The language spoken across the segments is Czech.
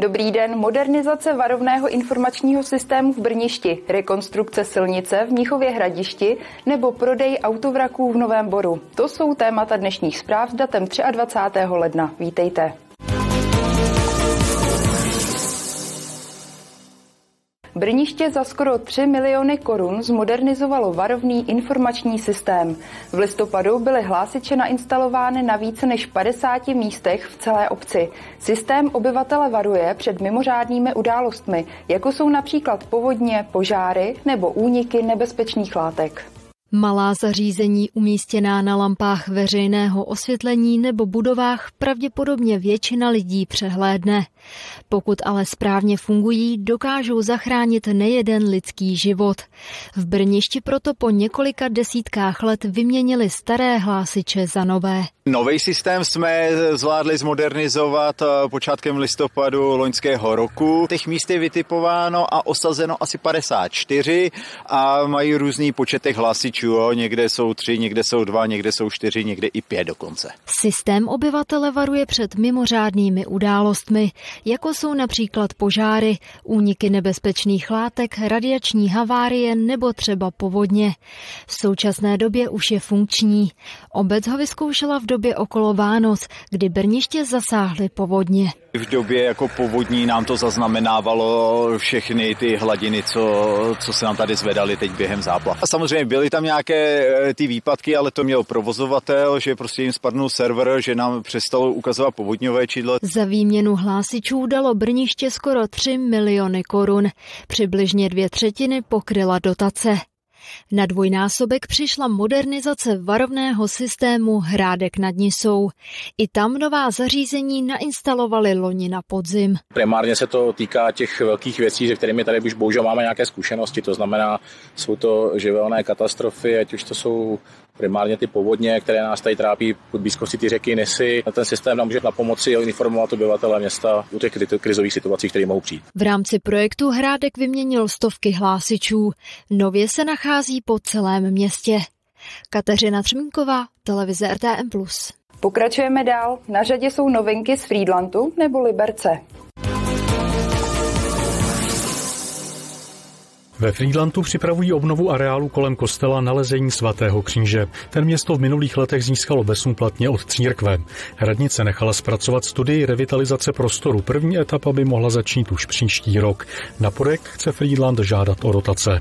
Dobrý den, modernizace varovného informačního systému v Brništi, rekonstrukce silnice v Mnichově hradišti nebo prodej autovraků v Novém Boru. To jsou témata dnešních zpráv s datem 23. ledna. Vítejte. Brniště za skoro 3 miliony korun zmodernizovalo varovný informační systém. V listopadu byly hlásiče nainstalovány na více než 50 místech v celé obci. Systém obyvatele varuje před mimořádnými událostmi, jako jsou například povodně, požáry nebo úniky nebezpečných látek. Malá zařízení umístěná na lampách veřejného osvětlení nebo budovách pravděpodobně většina lidí přehlédne. Pokud ale správně fungují, dokážou zachránit nejeden lidský život. V Brništi proto po několika desítkách let vyměnili staré hlásiče za nové. Nový systém jsme zvládli zmodernizovat eh, počátkem listopadu loňského roku. Těch míst je vytipováno a osazeno asi 54 a mají různý počet těch hlásičů. Jo. Někde jsou tři, někde jsou dva, někde jsou čtyři, někde i pět dokonce. Systém obyvatele varuje před mimořádnými událostmi, jako jsou například požáry, úniky nebezpečných látek, radiační havárie nebo třeba povodně. V současné době už je funkční. Obec ho vyzkoušela v době okolo Vánoc, kdy Brniště zasáhly povodně. V době jako povodní nám to zaznamenávalo všechny ty hladiny, co, co se nám tady zvedaly teď během záplav. A samozřejmě byly tam nějaké eh, ty výpadky, ale to měl provozovatel, že prostě jim spadnul server, že nám přestalo ukazovat povodňové čidlo. Za výměnu hlásičů dalo Brniště skoro 3 miliony korun. Přibližně dvě třetiny pokryla dotace. Na dvojnásobek přišla modernizace varovného systému Hrádek nad Nisou. I tam nová zařízení nainstalovali loni na podzim. Primárně se to týká těch velkých věcí, se kterými tady už bohužel máme nějaké zkušenosti. To znamená, jsou to živelné katastrofy, ať už to jsou primárně ty povodně, které nás tady trápí v blízkosti ty řeky Nesy. Ten systém nám může na pomoci informovat obyvatele města o těch krizových situacích, které mohou přijít. V rámci projektu Hrádek vyměnil stovky hlásičů. Nově se nachází po celém městě. Kateřina Třmínková, televize RTM+. Pokračujeme dál. Na řadě jsou novinky z Friedlandu nebo Liberce. Ve Friedlandu připravují obnovu areálu kolem kostela nalezení svatého kříže. Ten město v minulých letech získalo bezúplatně od církve. Radnice nechala zpracovat studii revitalizace prostoru. První etapa by mohla začít už příští rok. Na projekt chce Friedland žádat o rotace.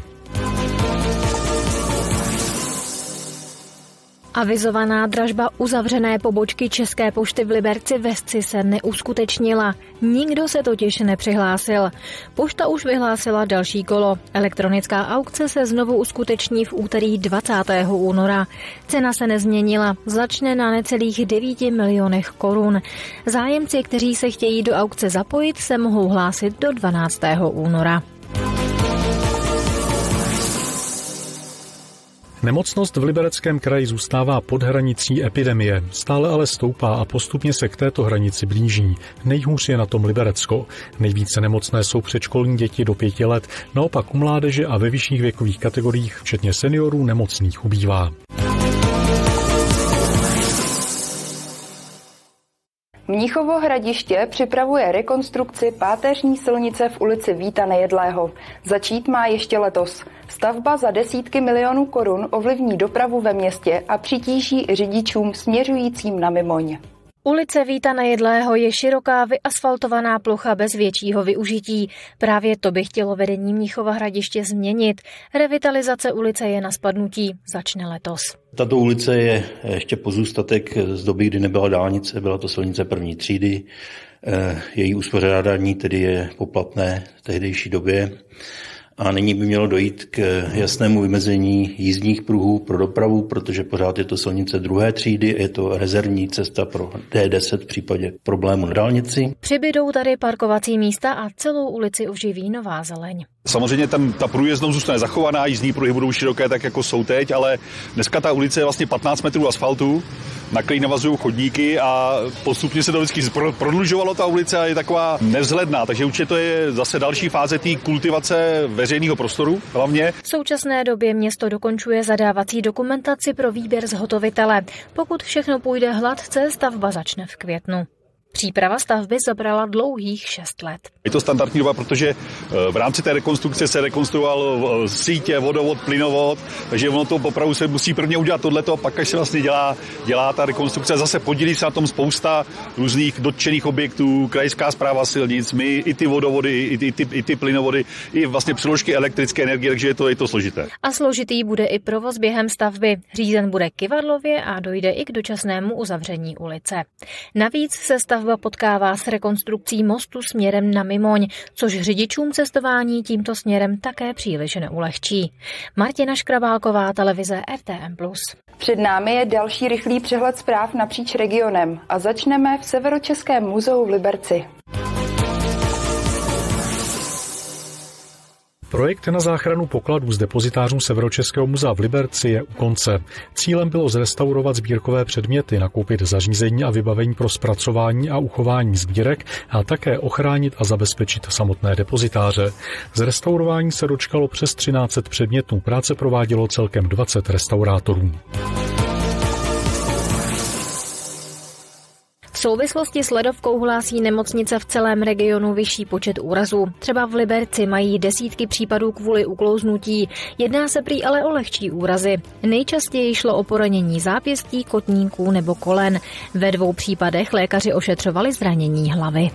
Avizovaná dražba uzavřené pobočky České pošty v Liberci Vesci se neuskutečnila. Nikdo se totiž nepřihlásil. Pošta už vyhlásila další kolo. Elektronická aukce se znovu uskuteční v úterý 20. února. Cena se nezměnila, začne na necelých 9 milionech korun. Zájemci, kteří se chtějí do aukce zapojit, se mohou hlásit do 12. února. Nemocnost v Libereckém kraji zůstává pod hranicí epidemie, stále ale stoupá a postupně se k této hranici blíží. Nejhůř je na tom Liberecko. Nejvíce nemocné jsou předškolní děti do pěti let, naopak u mládeže a ve vyšších věkových kategoriích, včetně seniorů, nemocných ubývá. Mnichovo hradiště připravuje rekonstrukci páteřní silnice v ulici Víta Nejedlého. Začít má ještě letos. Stavba za desítky milionů korun ovlivní dopravu ve městě a přitíží řidičům směřujícím na Mimoň. Ulice Víta Nejedlého je široká vyasfaltovaná plocha bez většího využití. Právě to by chtělo vedení Mnichova hradiště změnit. Revitalizace ulice je na spadnutí, začne letos. Tato ulice je ještě pozůstatek z doby, kdy nebyla dálnice, byla to silnice první třídy. Eh, její uspořádání tedy je poplatné v tehdejší době a nyní by mělo dojít k jasnému vymezení jízdních pruhů pro dopravu, protože pořád je to silnice druhé třídy, je to rezervní cesta pro D10 v případě problému na dálnici. Přibydou tady parkovací místa a celou ulici oživí nová zeleň. Samozřejmě tam ta průjezdnost zůstane zachovaná, jízdní pruhy budou široké tak, jako jsou teď, ale dneska ta ulice je vlastně 15 metrů asfaltu, na který navazují chodníky a postupně se to vždycky prodlužovalo ta ulice a je taková nevzhledná, takže určitě to je zase další fáze té kultivace veřejného prostoru hlavně. V současné době město dokončuje zadávací dokumentaci pro výběr zhotovitele. Pokud všechno půjde hladce, stavba začne v květnu. Příprava stavby zabrala dlouhých 6 let. Je to standardní doba, protože eh, v rámci té rekonstrukce se rekonstruoval eh, sítě, vodovod, plynovod, takže ono to opravdu se musí prvně udělat tohleto, pak až se vlastně dělá, dělá ta rekonstrukce. Zase podílí se na tom spousta různých dotčených objektů, krajská zpráva silnic, my i ty vodovody, i ty, i ty, i ty plynovody, i vlastně přiložky elektrické energie, takže je to, je to složité. A složitý bude i provoz během stavby. Řízen bude kivadlově a dojde i k dočasnému uzavření ulice. Navíc se stavba potkává s rekonstrukcí mostu směrem na Mimoň, což řidičům cestování tímto směrem také příliš neulehčí. Martina Škrabálková, televize RTM+. Před námi je další rychlý přehled zpráv napříč regionem a začneme v Severočeském muzeu v Liberci. Projekt na záchranu pokladů z depozitářů Severočeského muzea v Liberci je u konce. Cílem bylo zrestaurovat sbírkové předměty, nakoupit zařízení a vybavení pro zpracování a uchování sbírek a také ochránit a zabezpečit samotné depozitáře. Z restaurování se dočkalo přes 13 předmětů. Práce provádělo celkem 20 restaurátorů. Souvislosti s ledovkou hlásí nemocnice v celém regionu vyšší počet úrazů. Třeba v Liberci mají desítky případů kvůli uklouznutí. Jedná se prý ale o lehčí úrazy. Nejčastěji šlo o poranění zápěstí, kotníků nebo kolen. Ve dvou případech lékaři ošetřovali zranění hlavy.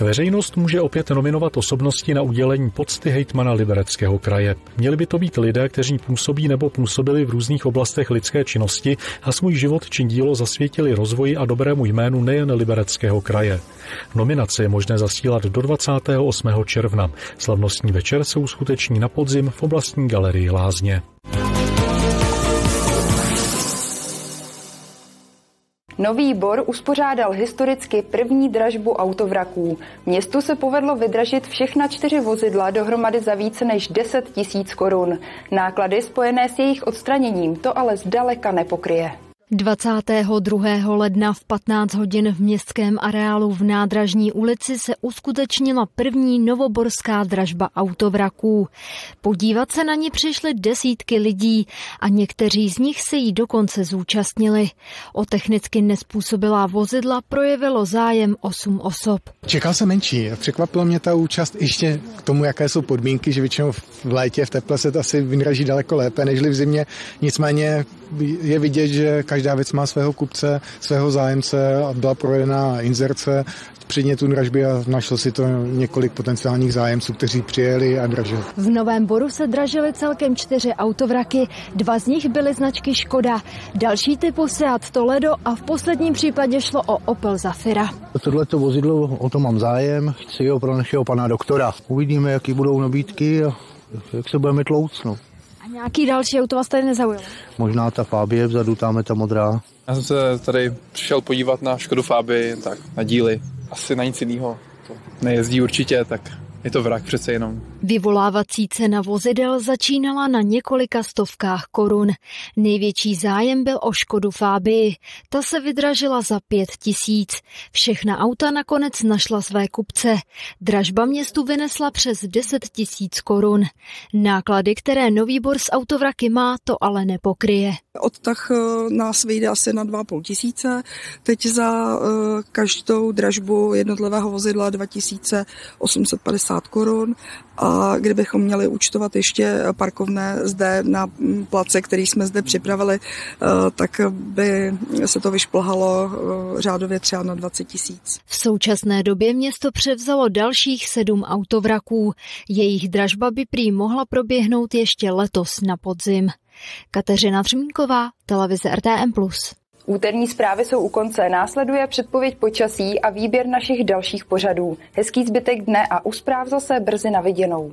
Veřejnost může opět nominovat osobnosti na udělení pocty hejtmana Libereckého kraje. Měli by to být lidé, kteří působí nebo působili v různých oblastech lidské činnosti a svůj život či dílo zasvětili rozvoji a dobrému jménu nejen Libereckého kraje. Nominace je možné zasílat do 28. června. Slavnostní večer se uskuteční na podzim v oblastní galerii Lázně. Nový Bor uspořádal historicky první dražbu autovraků. Městu se povedlo vydražit všechna čtyři vozidla dohromady za více než 10 tisíc korun. Náklady spojené s jejich odstraněním to ale zdaleka nepokryje. 22. ledna v 15 hodin v městském areálu v Nádražní ulici se uskutečnila první novoborská dražba autovraků. Podívat se na ní přišly desítky lidí a někteří z nich se jí dokonce zúčastnili. O technicky nespůsobilá vozidla projevilo zájem 8 osob. Čekal jsem menší. Překvapilo mě ta účast ještě k tomu, jaké jsou podmínky, že většinou v létě, v teple se to asi vydraží daleko lépe než v zimě. Nicméně je vidět, že každá věc má svého kupce, svého zájemce a byla provedená inzerce předmětu dražby a našlo si to několik potenciálních zájemců, kteří přijeli a dražili. V Novém Boru se dražily celkem čtyři autovraky, dva z nich byly značky Škoda, další typu Seat Toledo a v posledním případě šlo o Opel Zafira. Tohle to vozidlo, o to mám zájem, chci ho pro našeho pana doktora. Uvidíme, jaký budou nabídky a jak se budeme tlouct. No. Nějaký další auto vás tady nezaujalo? Možná ta Fabie vzadu, tam je ta modrá. Já jsem se tady přišel podívat na Škodu Fabie, tak na díly. Asi na nic jiného. To nejezdí určitě, tak je to vrak přece jenom. Vyvolávací cena vozidel začínala na několika stovkách korun. Největší zájem byl o Škodu Fábii. Ta se vydražila za pět tisíc. Všechna auta nakonec našla své kupce. Dražba městu vynesla přes 10 tisíc korun. Náklady, které Nový bor z autovraky má, to ale nepokryje. Odtah eh, nás vyjde asi na 2,5 tisíce. Teď za uh, každou dražbu jednotlivého vozidla 2850 korun a kdybychom měli účtovat ještě parkovné zde na place, který jsme zde připravili, eh, tak by se to vyšplhalo řádově třeba na 20 tisíc. V současné době město převzalo dalších sedm autovraků. Jejich dražba by prý mohla proběhnout ještě letos na podzim. Kateřina Třmínková, televize RTM+. Úterní zprávy jsou u konce. Následuje předpověď počasí a výběr našich dalších pořadů. Hezký zbytek dne a u zpráv zase brzy na viděnou.